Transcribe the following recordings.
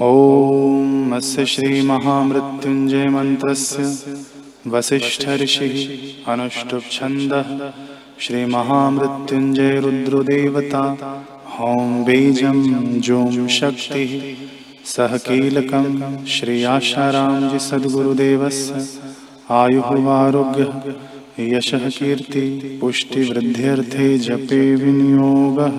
ॐ अस्य श्रीमहामृत्युञ्जयमन्त्रस्य वसिष्ठऋषिः अनुष्टुप्छन्दः श्रीमहामृत्युञ्जयरुद्रदेवता हौं बीजं जों शक्तिः सह कीलकं श्रियाशारामजि सद्गुरुदेवस्य आयुः आरोग्यः यशः कीर्ति पुष्टिवृद्ध्यर्थे जपे विनियोगः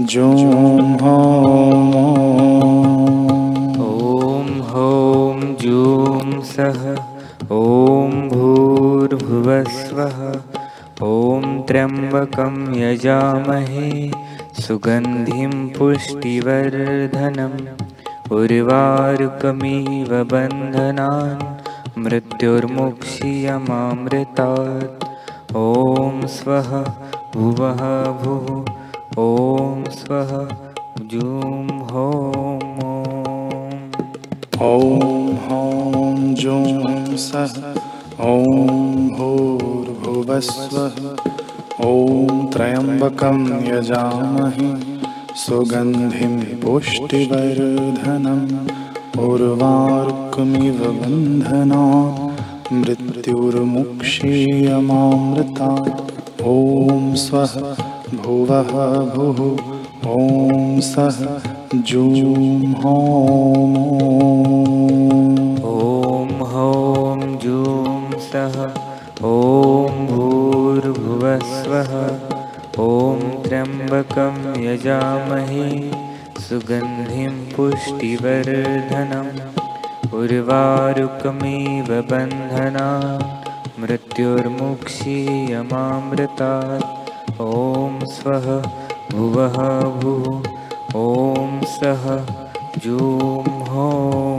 जूं ॐ हौं जूं सः ॐ भूर्भुवस्वः ॐ त्र्यम्बकं यजामहे सुगन्धिं पुष्टिवर्धनम् उर्वारुकमिव बन्धनान् मृत्युर्मुक्षीयमामृतात्। ॐ स्वः भुवः भुः ॐ स्वः जूं हौं। ॐ हौं जूं सः ॐ भूर्भुवस्वः ॐ त्र्यम्बकं यजामहे सुगन्धिं पुष्टिवर्धनम् उर्वारुकमिव बन्धना मृत्युर्मुक्षीयमामृता। ॐ स्वः भुवः भुः। ॐ सः जूं हौं ॐ हौं जूं सः। ॐ भूर्भुवस्वः। ॐ त्र्यम्बकं यजामहे। सुगन्धिं पुष्टिवर्धनम्। उर्वारुकमिव बन्धना मृत्युर्मुक्षीयमामृतात् ॐ स्वः भुवः भुः। सः जूं हौं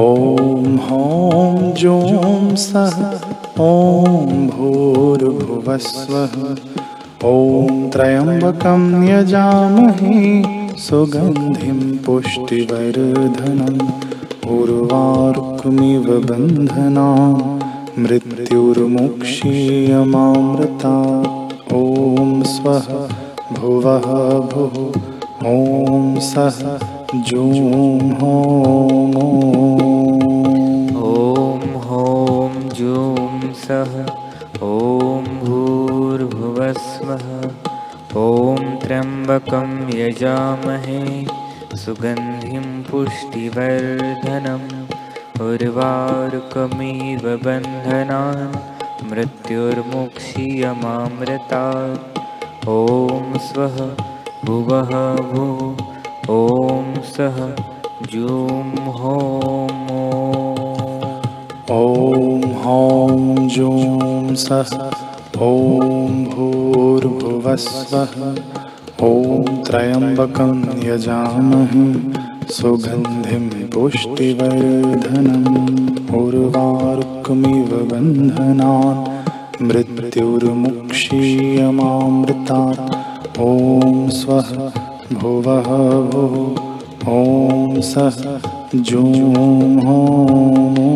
ॐ हौं जूं सः ॐ भूर्भुवस्वः। ॐ त्र्यम्बकं यजामहे सुगन्धिं पुष्टिवर्धनम् उर्वारुकमिव बन्धना मृत्युर्मुक्षीयमामृता। ॐ स्वः भुवः भुः। ॐ सः जूं हौं ॐ हौं जूं सः। ॐ भूर्भुवस्वः। ॐ त्र्यम्बकं यजामहे। सुगन्धिं पुष्टिवर्धनम् उर्वारुकमिव बन्धनान् मृत्युर्मुक्षीयमामृतात् ॐ स्वः भुवः भुः ॐ सः जूं हौं ॐ हौं जूं सः ॐ भूर्भुवस्वः ॐ त्र्यम्बकं यजामहे सुगन्धिं पुष्टिवर्धनम् उर्वारुकमिव बन्धनान् मृत्युर्मुक्षीयमामृतात्। ॐ स्वः भुवः भुः ॐ सः जूं हौं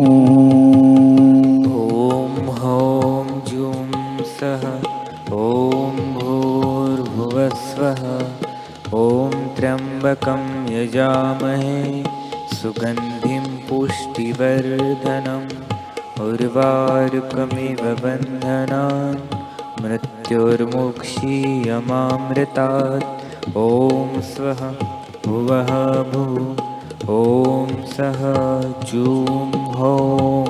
त्र्यम्बकं यजामहे सुगन्धिं पुष्टिवर्धनम् उर्वारुकमिव बन्धनान् मृत्युर्मुक्षीयमामृतात्। ॐ स्वः भुवः भुः ॐ सः जूं हौं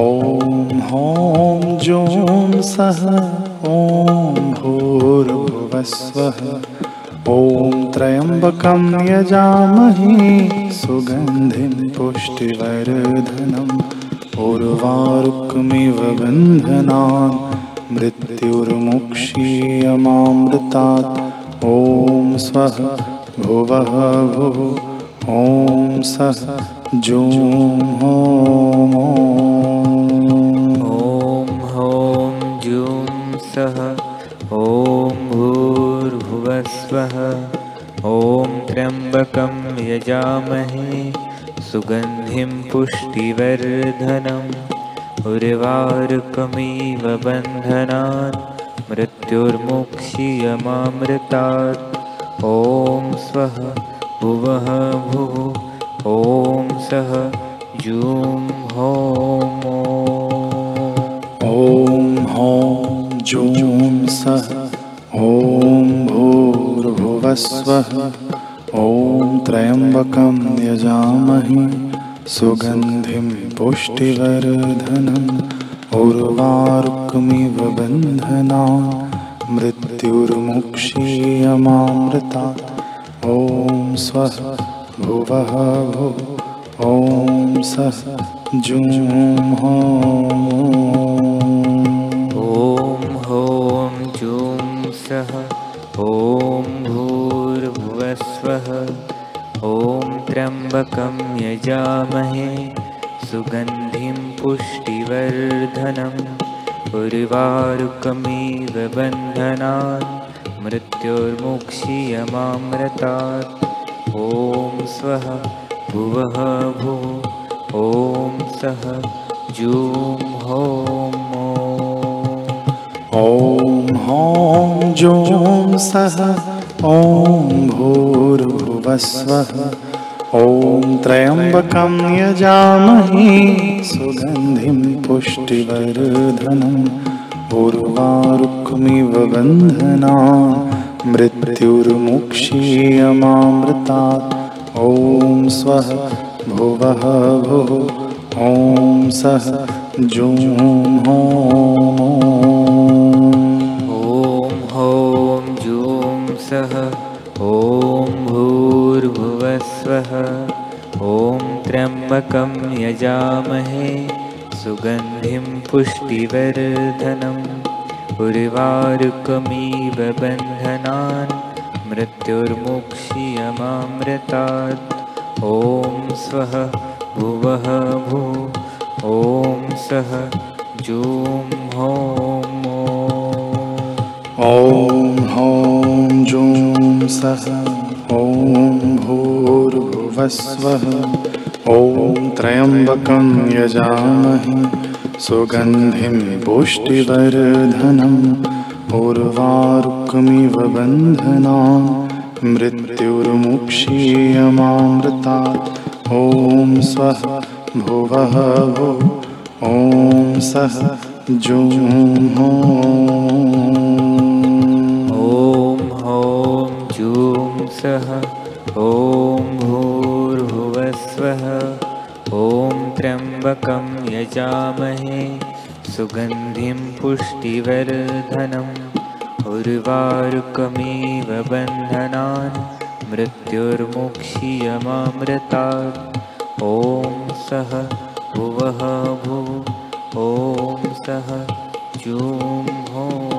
ॐ हौं जूं सः ॐ भूर्भुवस्वः ॐ त्र्यम्बकं यजामहे सुगन्धिं पुष्टिवर्धनम् उर्वारुकमिव बन्धनान् मृत्युर्मुक्षीयमामृतात्। ॐ स्वः भुवः भुः। ॐ सः जूं होम। जूं सः भूर्भुवस्वः ॐ त्र्यम्बकं यजामहे सुगन्धिं पुष्टिवर्धनम् उर्वारुकमिव बन्धनान् मृत्युर्मुक्षीयमामृतात्। ॐ स्वः भुवः भुः ॐ सः जूं होम। ॐ हौं जूं सः ॐ भूर्भुवस्वः ॐ त्र्यम्बकं यजामहे। सुगन्धिं पुष्टिवर्धनम् उर्वारुकमिव बन्धना। मृत्युर्मुक्षीयमामृतात् ॐ स्वः भुवः भुः। ॐ सः जूं होम बन्धनान् मृत्युर्मुक्षीयमामृतात् ॐ स्वः भुवः भुः ॐ सः जूं होम ॐ हौं जूं सः ॐ भूर्भुवस्वः। ॐ त्र्यम्बकं यजामहे सुगन्धिं पुष्टिवर्धनम् उर्वारुकमिव बन्धना मृत्युर्मुक्षीयमामृतात्। ॐ स्वः भुवः भुः ॐ सः जूं होम। ॐ हौं जूं सः ॐ भूर्भुवस्वः ॐ त्र्यम्बकं यजामहे सुगन्धिं पुष्टिवर्धनम् उर्वारुकमिव बन्धनान् मृत्युर्मुक्षीयमामृतात्। ॐ स्वः भुवः भुः ॐ सः जूं होम। ॐ हौं जूं सः ॐ भूर्भुवस्वः ॐ त्र्यम्बकं यजामहे सुगन्धिं पुष्टिवर्धनम् उर्वारुकमिव बन्धना मृत्युर्मुक्षीयमामृतात्। ॐ स्वः भुवः भुः ॐ सः जूं होम ॐ हौं जूं सः ॐ त्र्यम्बकं यजामहे सुगन्धिं पुष्टिवर्धनम् उर्वारुकमिव बन्धनान् मृत्युर्मुक्षीयमामृतात्। ॐ सः भुवः भुः ॐ सः जूं होम